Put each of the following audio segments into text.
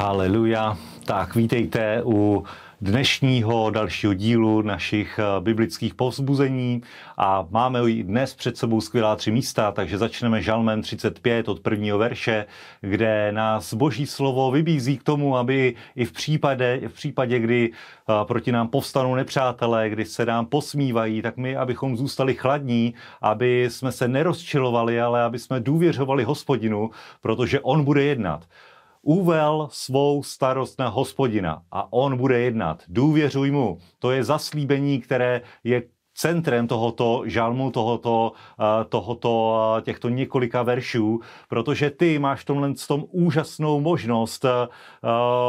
Haleluja. Tak vítejte u dnešního dalšího dílu našich eh, biblických povzbuzení a máme i dnes před sebou skvělá tři místa, takže začneme žalmem 35 od prvního verše, kde nás boží slovo vybízí k tomu, aby i v případě, v případě kdy eh, proti nám povstanou nepřátelé, kdy se nám posmívají, tak my, abychom zůstali chladní, aby jsme se nerozčilovali, ale aby jsme důvěřovali hospodinu, protože on bude jednat uvel svou starost na hospodina a on bude jednat. Důvěřuj mu. To je zaslíbení, které je centrem tohoto žalmu, tohoto, eh, tohoto eh, těchto několika veršů, protože ty máš tomhle tom úžasnou možnost eh,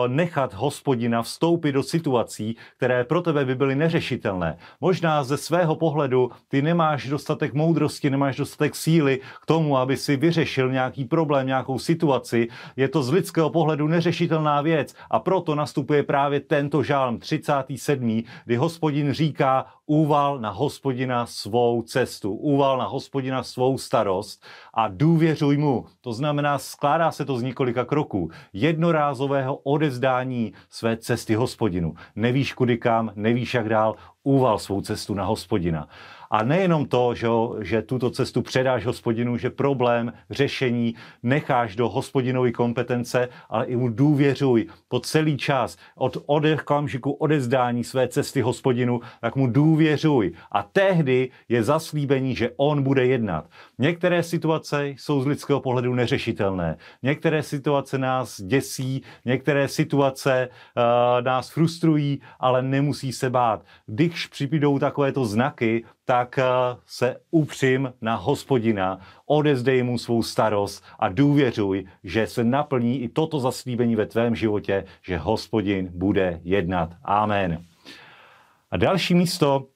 nechat hospodina vstoupit do situací, které pro tebe by byly neřešitelné. Možná ze svého pohledu ty nemáš dostatek moudrosti, nemáš dostatek síly k tomu, aby si vyřešil nějaký problém, nějakou situaci. Je to z lidského pohledu neřešitelná věc a proto nastupuje právě tento žálm 37., kdy hospodin říká, úval na hospodina svou cestu, úval na hospodina svou starost a důvěřuj mu. To znamená, skládá se to z několika kroků. Jednorázového odevzdání své cesty hospodinu. Nevíš kudy kam, nevíš jak dál, úval svou cestu na hospodina. A nejenom to, že, že tuto cestu předáš hospodinu, že problém, řešení necháš do hospodinovy kompetence, ale i mu důvěřuj po celý čas od okamžiku odezdání své cesty hospodinu, tak mu důvěřuj. A tehdy je zaslíbení, že on bude jednat. Některé situace jsou z lidského pohledu neřešitelné. Některé situace nás děsí, některé situace uh, nás frustrují, ale nemusí se bát. Když přijdou takovéto znaky, tak eh, se upřím na hospodina, odezdej mu svou starost a důvěřuj, že se naplní i toto zaslíbení ve tvém životě, že hospodin bude jednat. Amen. A další místo,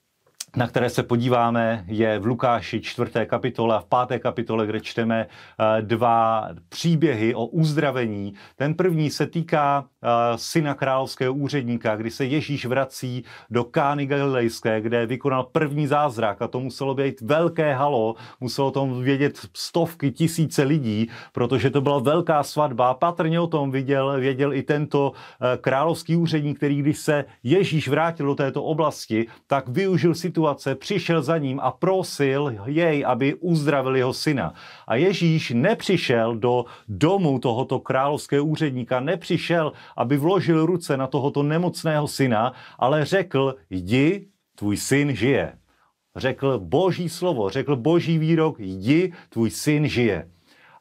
na které se podíváme, je v Lukáši 4. kapitole a v 5. kapitole, kde čteme eh, dva příběhy o uzdravení. Ten první se týká eh, syna královského úředníka, kdy se Ježíš vrací do Kány Galilejské, kde vykonal první zázrak a to muselo být velké halo, muselo o tom vědět stovky, tisíce lidí, protože to byla velká svatba. Patrně o tom viděl, věděl i tento eh, královský úředník, který když se Ježíš vrátil do této oblasti, tak využil situaci situace, přišel za ním a prosil jej, aby uzdravil jeho syna. A Ježíš nepřišel do domu tohoto královského úředníka, nepřišel, aby vložil ruce na tohoto nemocného syna, ale řekl, jdi, tvůj syn žije. Řekl boží slovo, řekl boží výrok, jdi, tvůj syn žije.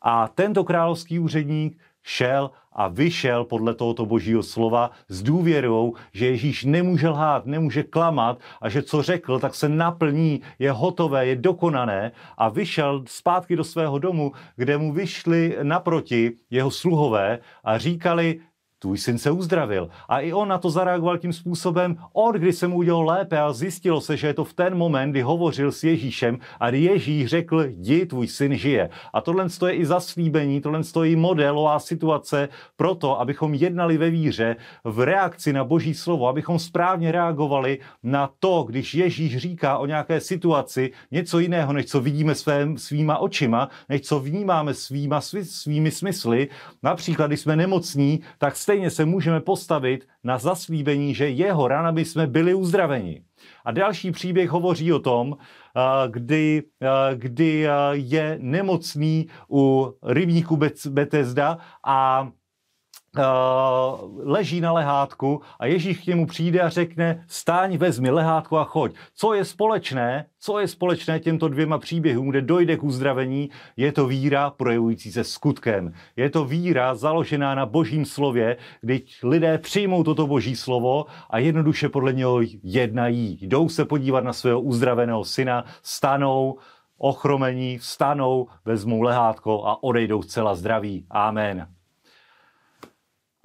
A tento královský úředník šel a vyšel podle tohoto božího slova s důvěrou, že Ježíš nemůže lhát, nemůže klamat a že co řekl, tak se naplní, je hotové, je dokonané a vyšel zpátky do svého domu, kde mu vyšli naproti jeho sluhové a říkali, tvůj syn se uzdravil. A i on na to zareagoval tím způsobem, od kdy se mu udělal lépe a zjistilo se, že je to v ten moment, kdy hovořil s Ježíšem a Ježíš řekl, jdi, tvůj syn žije. A tohle je i zaslíbení, tohle i modelová situace pro to, abychom jednali ve víře v reakci na boží slovo, abychom správně reagovali na to, když Ježíš říká o nějaké situaci něco jiného, než co vidíme svém, svýma očima, než co vnímáme svýma, svými smysly. Například, když jsme nemocní, tak stejně stejně se můžeme postavit na zaslíbení, že jeho ranami jsme byli uzdraveni. A další příběh hovoří o tom, eh, kdy, eh, kdy eh, je nemocný u rybníku Betesda a Uh, leží na lehátku a Ježíš k němu přijde a řekne, stáň, vezmi lehátko a choď. Co je společné, co je společné těmto dvěma příběhům, kde dojde k uzdravení, je to víra projevující se skutkem. Je to víra založená na božím slově, kdy lidé přijmou toto boží slovo a jednoduše podle něho jednají. Jdou se podívat na svého uzdraveného syna, stanou, ochromení, vstanou, vezmou lehátko a odejdou zcela zdraví. Amen.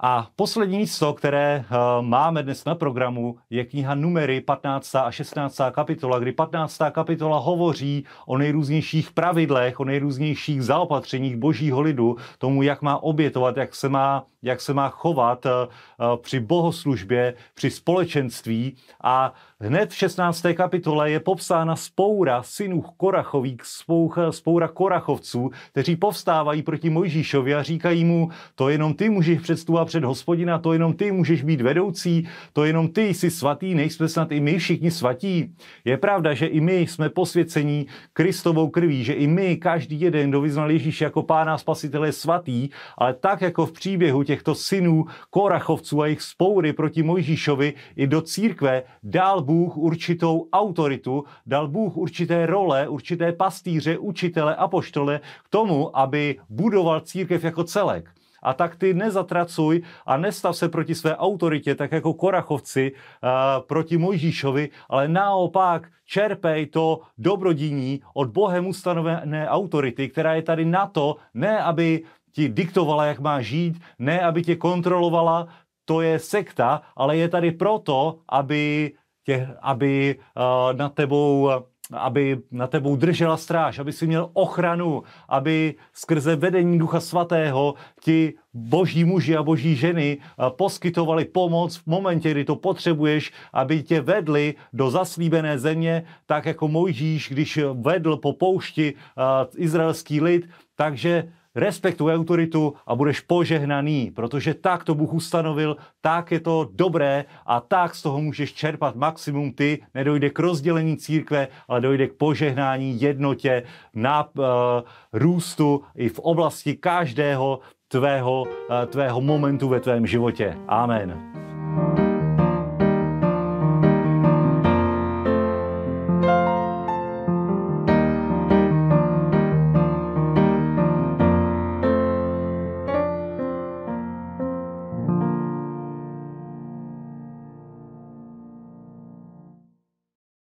A poslední místo, které uh, máme dnes na programu, je kniha Numery 15. a 16. kapitola, kdy 15. kapitola hovoří o nejrůznějších pravidlech, o nejrůznějších zaopatřeních božího lidu, tomu, jak má obětovat, jak se má jak se má chovat eh, eh, při bohoslužbě, při společenství a hned v 16. kapitole je popsána spoura synů Korachových, spoura Korachovců, kteří povstávají proti Mojžíšovi a říkají mu, to jenom ty můžeš předstupovat před hospodina, to jenom ty můžeš být vedoucí, to jenom ty jsi svatý, nejsme snad i my všichni svatí. Je pravda, že i my jsme posvěcení Kristovou krví, že i my, každý jeden, kdo vyznal Ježíš jako pána spasitele svatý, ale tak jako v příběhu těchto synů Korachovců a jejich spoury proti Mojžíšovi i do církve dal Bůh určitou autoritu, dal Bůh určité role, určité pastýře, učitele, apoštole k tomu, aby budoval církev jako celek. A tak ty nezatracuj a nestav se proti své autoritě, tak jako Korachovci uh, proti Mojžíšovi, ale naopak čerpej to dobrodiní od Bohem ustanovené autority, která je tady na to, ne aby ti diktovala, jak má žít, ne aby tě kontrolovala, to je sekta, ale je tady proto, aby, tě, aby uh, na tebou aby na tebou držela stráž, aby si měl ochranu, aby skrze vedení Ducha Svatého ti boží muži a boží ženy eh, poskytovali pomoc v momentě, kdy to potřebuješ, aby tě vedli do zaslíbené země, tak jako Mojžíš, když vedl po poušti eh, izraelský lid, takže respektuj autoritu a budeš požehnaný, protože tak to Bůh ustanovil, tak je to dobré a tak z toho můžeš čerpat maximum ty, nedojde k rozdělení církve, ale dojde k požehnání, jednotě, na uh, růstu i v oblasti každého tvého, uh, tvého momentu ve tvém životě. Amen.